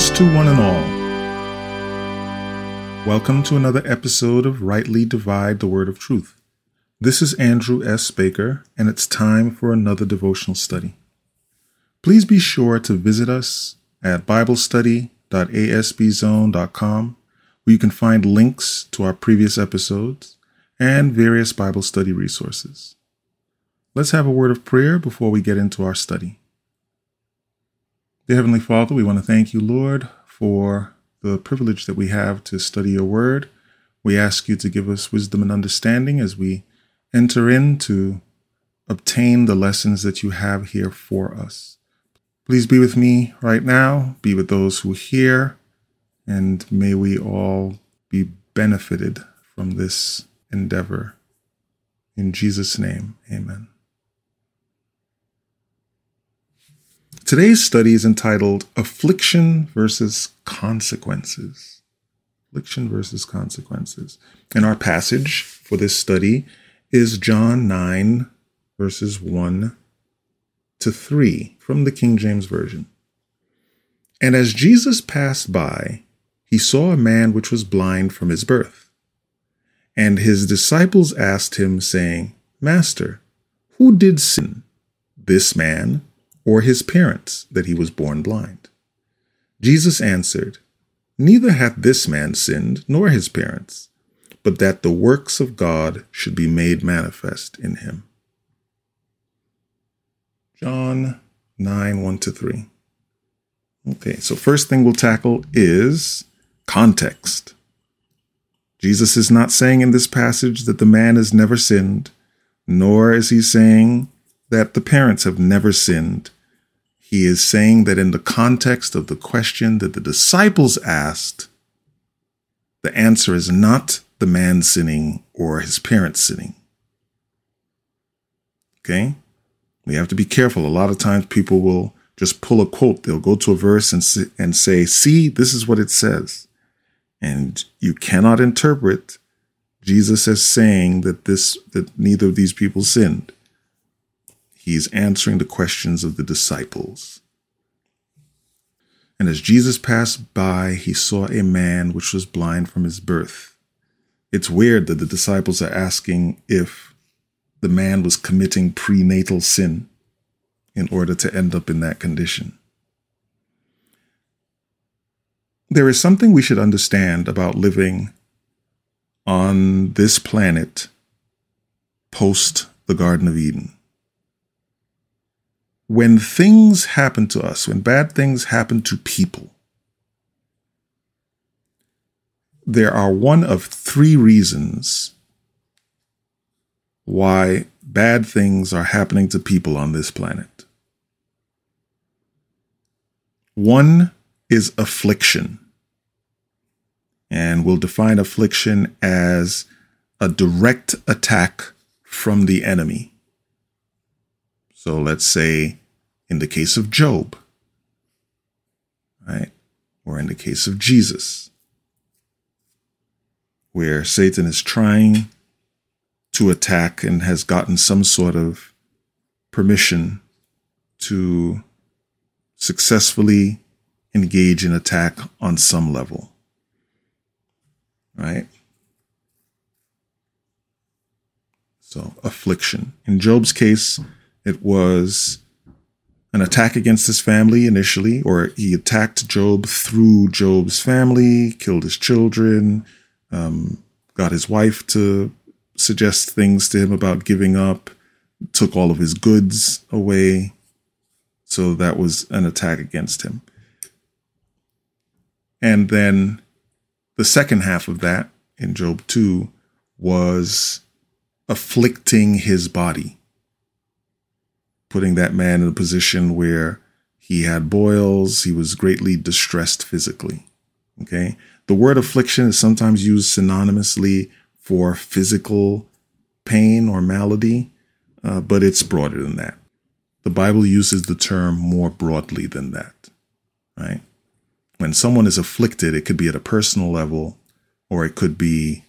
Greetings to one and all. Welcome to another episode of Rightly Divide the Word of Truth. This is Andrew S. Baker, and it's time for another devotional study. Please be sure to visit us at BibleStudy.asbzone.com, where you can find links to our previous episodes and various Bible study resources. Let's have a word of prayer before we get into our study. Dear Heavenly Father, we want to thank you, Lord, for the privilege that we have to study your word. We ask you to give us wisdom and understanding as we enter in to obtain the lessons that you have here for us. Please be with me right now, be with those who hear, and may we all be benefited from this endeavor. In Jesus' name, amen. Today's study is entitled Affliction versus Consequences. Affliction versus Consequences. And our passage for this study is John 9, verses 1 to 3 from the King James Version. And as Jesus passed by, he saw a man which was blind from his birth. And his disciples asked him, saying, Master, who did sin, this man or his parents that he was born blind? Jesus answered, Neither hath this man sinned, nor his parents, but that the works of God should be made manifest in him. John 9 1 to 3. Okay, so first thing we'll tackle is context. Jesus is not saying in this passage that the man has never sinned, nor is he saying that the parents have never sinned. He is saying that in the context of the question that the disciples asked, the answer is not the man sinning or his parents sinning. Okay? We have to be careful. A lot of times people will just pull a quote. They'll go to a verse and, and say, see, this is what it says. And you cannot interpret Jesus as saying that this, that neither of these people sinned. He's answering the questions of the disciples. And as Jesus passed by, he saw a man which was blind from his birth. It's weird that the disciples are asking if the man was committing prenatal sin in order to end up in that condition. There is something we should understand about living on this planet post the Garden of Eden when things happen to us, when bad things happen to people, there are one of three reasons why bad things are happening to people on this planet. One is affliction. And we'll define affliction as a direct attack from the enemy. So let's say in the case of Job, right? Or in the case of Jesus, where Satan is trying to attack and has gotten some sort of permission to successfully engage in attack on some level. Right? So, affliction. In Job's case, it was an attack against his family initially, or he attacked Job through Job's family, killed his children, um, got his wife to suggest things to him about giving up, took all of his goods away. So that was an attack against him. And then the second half of that in Job 2 was afflicting his body putting that man in a position where he had boils, he was greatly distressed physically. Okay. The word affliction is sometimes used synonymously for physical pain or malady, uh, but it's broader than that. The Bible uses the term more broadly than that, right? When someone is afflicted, it could be at a personal level, or it could be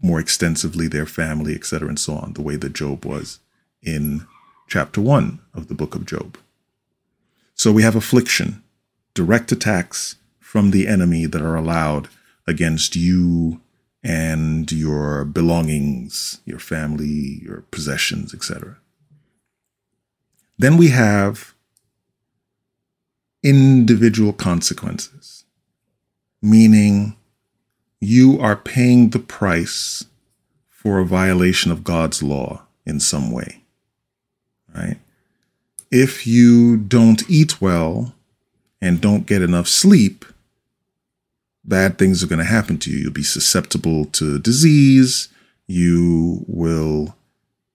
more extensively their family, etc., and so on, the way that Job was in chapter one of the book of Job. So we have affliction, direct attacks from the enemy that are allowed against you and your belongings, your family, your possessions, etc. Then we have individual consequences, meaning you are paying the price for a violation of God's law in some way, right? If you don't eat well and don't get enough sleep, bad things are going to happen to you. You'll be susceptible to disease. You will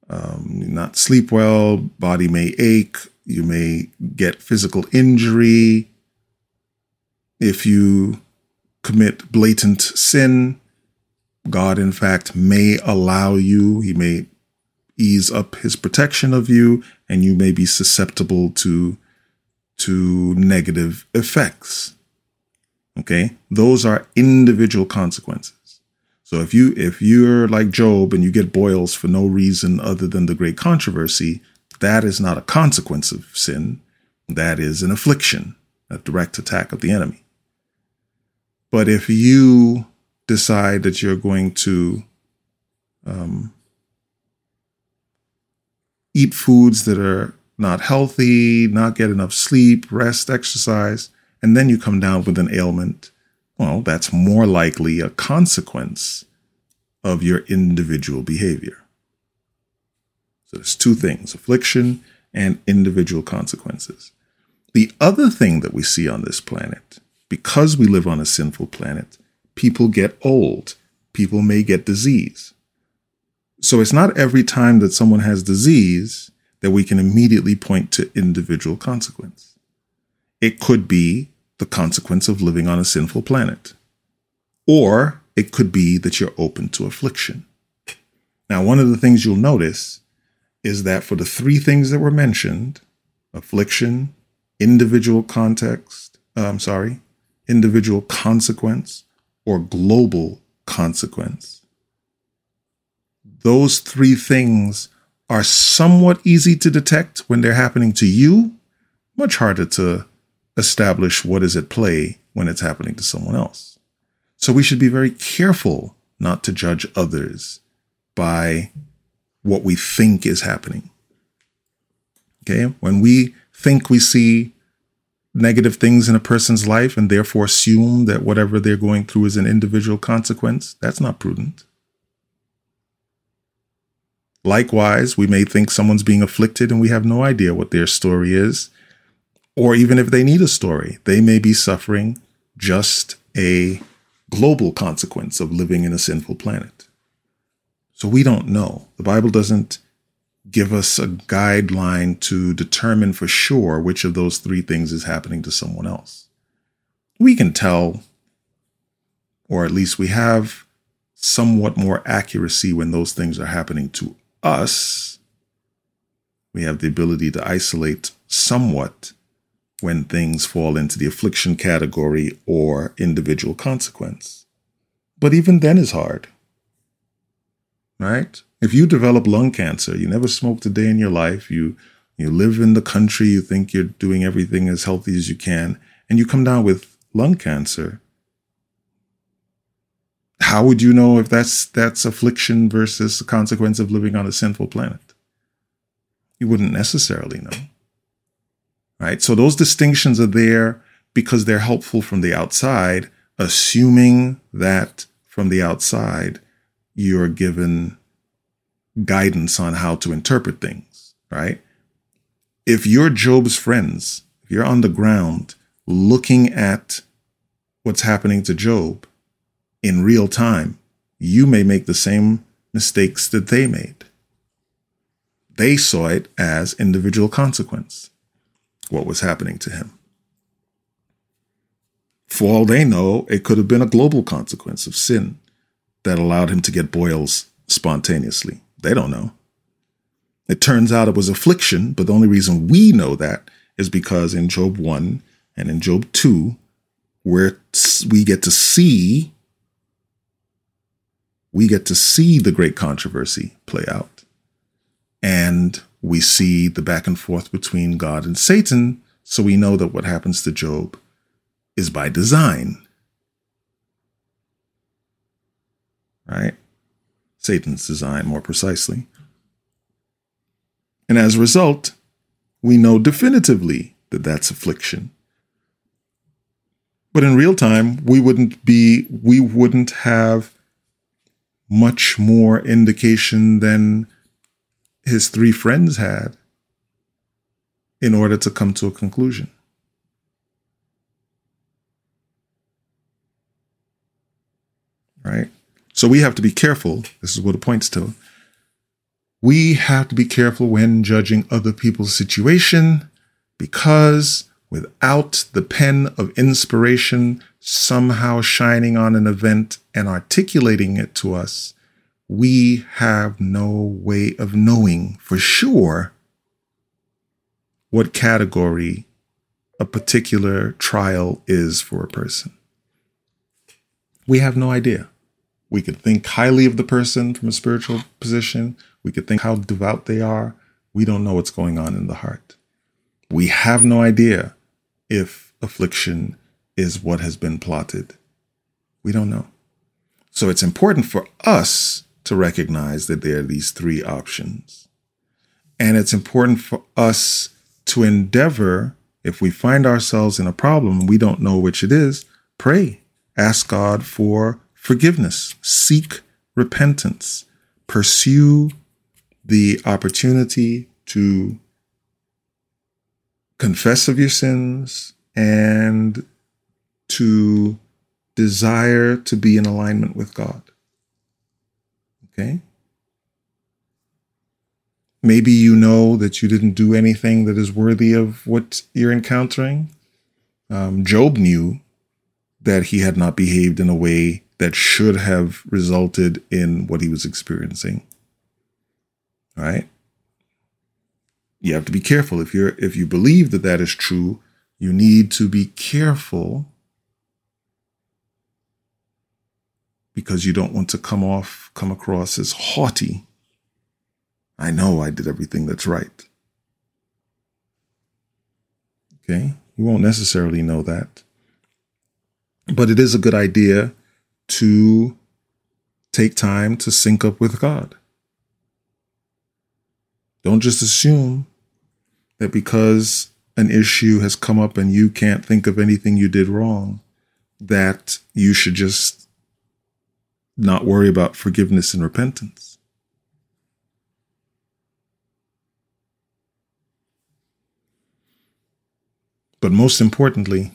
um, not sleep well. Body may ache. You may get physical injury. If you commit blatant sin, God, in fact, may allow you, He may ease up His protection of you, and you may be susceptible to, to negative effects. Okay. Those are individual consequences. So if you, if you're like Job and you get boils for no reason other than the great controversy, that is not a consequence of sin. That is an affliction, a direct attack of the enemy. But if you decide that you're going to um, eat foods that are not healthy, not get enough sleep, rest, exercise, and then you come down with an ailment, well, that's more likely a consequence of your individual behavior. So there's two things affliction and individual consequences. The other thing that we see on this planet, because we live on a sinful planet, people get old, people may get disease. So it's not every time that someone has disease that we can immediately point to individual consequence. It could be the consequence of living on a sinful planet. Or it could be that you're open to affliction. Now, one of the things you'll notice is that for the three things that were mentioned affliction, individual context, uh, I'm sorry, individual consequence, or global consequence, those three things are somewhat easy to detect when they're happening to you, much harder to establish what is at play when it's happening to someone else. So we should be very careful not to judge others by what we think is happening. Okay. When we think we see negative things in a person's life and therefore assume that whatever they're going through is an individual consequence, that's not prudent. Likewise, we may think someone's being afflicted and we have no idea what their story is or even if they need a story, they may be suffering just a global consequence of living in a sinful planet. So we don't know. The Bible doesn't give us a guideline to determine for sure which of those three things is happening to someone else. We can tell, or at least we have somewhat more accuracy when those things are happening to us. We have the ability to isolate somewhat when things fall into the affliction category or individual consequence. But even then is hard. Right? If you develop lung cancer, you never smoked a day in your life, you you live in the country, you think you're doing everything as healthy as you can, and you come down with lung cancer. How would you know if that's that's affliction versus the consequence of living on a sinful planet? You wouldn't necessarily know right? So those distinctions are there because they're helpful from the outside, assuming that from the outside, you're given guidance on how to interpret things, right? If you're Job's friends, if you're on the ground looking at what's happening to Job in real time, you may make the same mistakes that they made. They saw it as individual consequence what was happening to him. For all they know, it could have been a global consequence of sin that allowed him to get boils spontaneously. They don't know. It turns out it was affliction, but the only reason we know that is because in Job 1 and in Job 2, where we get to see we get to see the great controversy play out. And we see the back and forth between God and Satan, so we know that what happens to Job is by design. Right? Satan's design, more precisely. And as a result, we know definitively that that's affliction. But in real time, we wouldn't be, we wouldn't have much more indication than his three friends had in order to come to a conclusion. Right? So we have to be careful. This is what it points to. We have to be careful when judging other people's situation because without the pen of inspiration somehow shining on an event and articulating it to us, we have no way of knowing for sure what category a particular trial is for a person. We have no idea. We could think highly of the person from a spiritual position. We could think how devout they are. We don't know what's going on in the heart. We have no idea if affliction is what has been plotted. We don't know. So it's important for us to recognize that there are these three options. And it's important for us to endeavor, if we find ourselves in a problem, we don't know which it is, pray. Ask God for forgiveness. Seek repentance. Pursue the opportunity to confess of your sins and to desire to be in alignment with God. Okay? Maybe you know that you didn't do anything that is worthy of what you're encountering. Um, Job knew that he had not behaved in a way that should have resulted in what he was experiencing. Right? You have to be careful if you're if you believe that that is true, you need to be careful because you don't want to come off, come across as haughty. I know I did everything that's right. Okay? You won't necessarily know that. But it is a good idea to take time to sync up with God. Don't just assume that because an issue has come up and you can't think of anything you did wrong, that you should just not worry about forgiveness and repentance. But most importantly,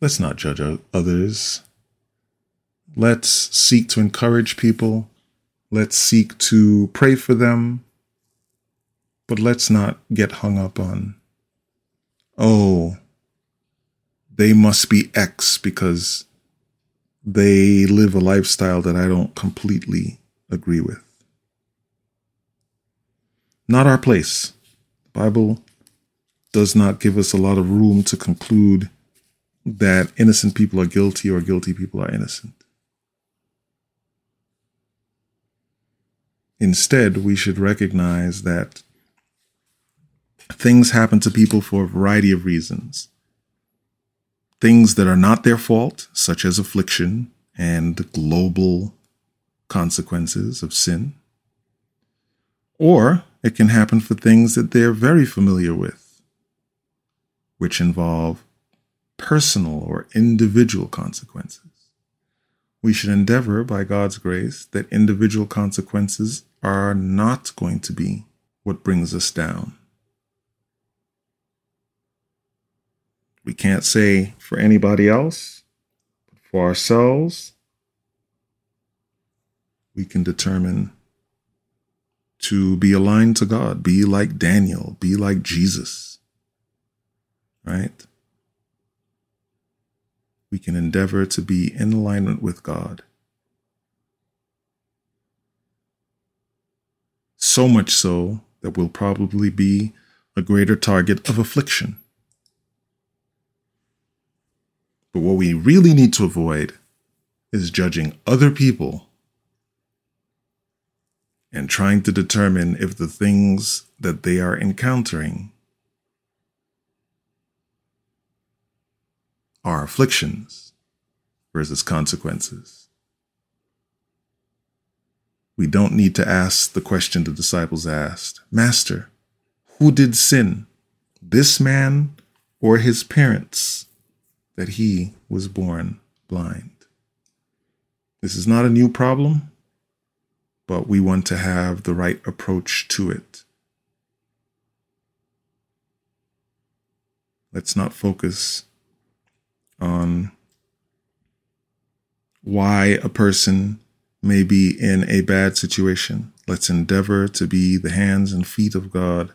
let's not judge others. Let's seek to encourage people. Let's seek to pray for them. But let's not get hung up on, oh, they must be X because they live a lifestyle that I don't completely agree with. Not our place. The Bible does not give us a lot of room to conclude that innocent people are guilty or guilty people are innocent. Instead, we should recognize that things happen to people for a variety of reasons things that are not their fault, such as affliction and global consequences of sin. Or it can happen for things that they're very familiar with, which involve personal or individual consequences. We should endeavor, by God's grace, that individual consequences are not going to be what brings us down. We can't say for anybody else, but for ourselves, we can determine to be aligned to God, be like Daniel, be like Jesus. Right? we can endeavor to be in alignment with God. So much so that we'll probably be a greater target of affliction. But what we really need to avoid is judging other people and trying to determine if the things that they are encountering are afflictions versus consequences. We don't need to ask the question the disciples asked Master, who did sin, this man or his parents, that he was born blind? This is not a new problem, but we want to have the right approach to it. Let's not focus on why a person may be in a bad situation. Let's endeavor to be the hands and feet of God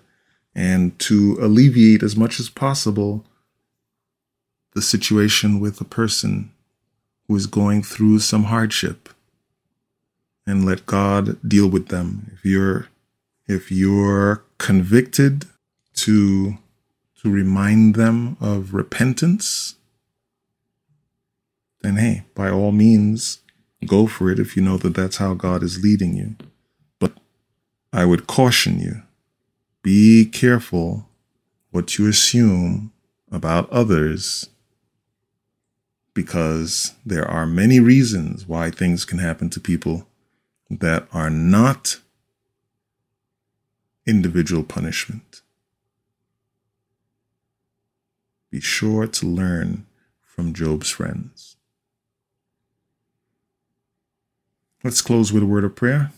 and to alleviate as much as possible the situation with a person who is going through some hardship and let God deal with them. If you're if you're convicted to to remind them of repentance, then hey, by all means, go for it if you know that that's how God is leading you. But I would caution you be careful what you assume about others because there are many reasons why things can happen to people that are not individual punishment. Be sure to learn from Job's friends. Let's close with a word of prayer.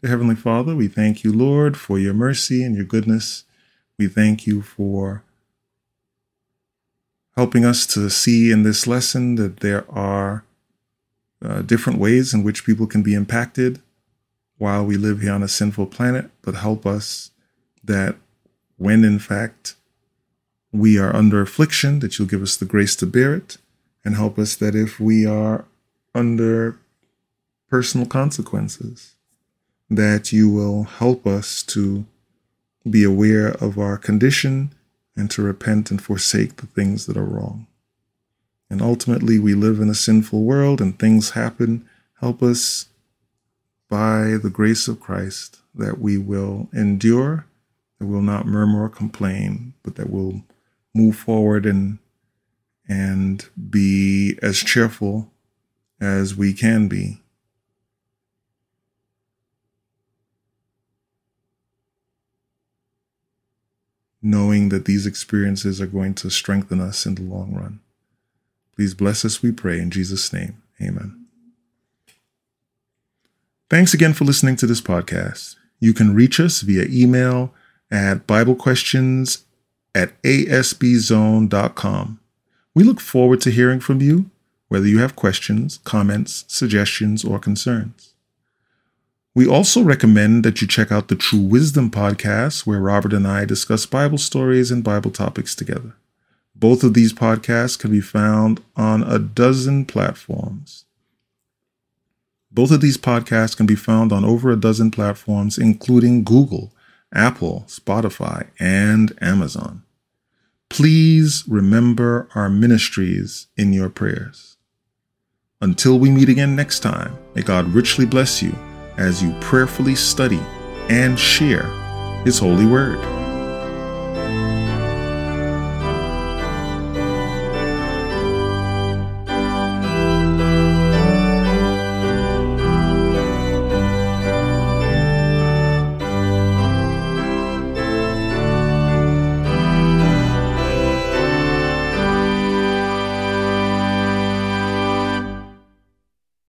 Dear Heavenly Father, we thank you, Lord, for your mercy and your goodness. We thank you for helping us to see in this lesson that there are uh, different ways in which people can be impacted while we live here on a sinful planet, but help us that when in fact we are under affliction, that you'll give us the grace to bear it, and help us that if we are under personal consequences, that you will help us to be aware of our condition and to repent and forsake the things that are wrong. And ultimately, we live in a sinful world and things happen. Help us by the grace of Christ that we will endure, that we'll not murmur or complain, but that we'll move forward and and be as cheerful as we can be knowing that these experiences are going to strengthen us in the long run. Please bless us, we pray, in Jesus' name. Amen. Thanks again for listening to this podcast. You can reach us via email at BibleQuestions at asbzone.com. We look forward to hearing from you, whether you have questions, comments, suggestions, or concerns. We also recommend that you check out the True Wisdom podcast, where Robert and I discuss Bible stories and Bible topics together. Both of these podcasts can be found on a dozen platforms. Both of these podcasts can be found on over a dozen platforms, including Google, Apple, Spotify, and Amazon. Please remember our ministries in your prayers. Until we meet again next time, may God richly bless you as you prayerfully study and share His holy word.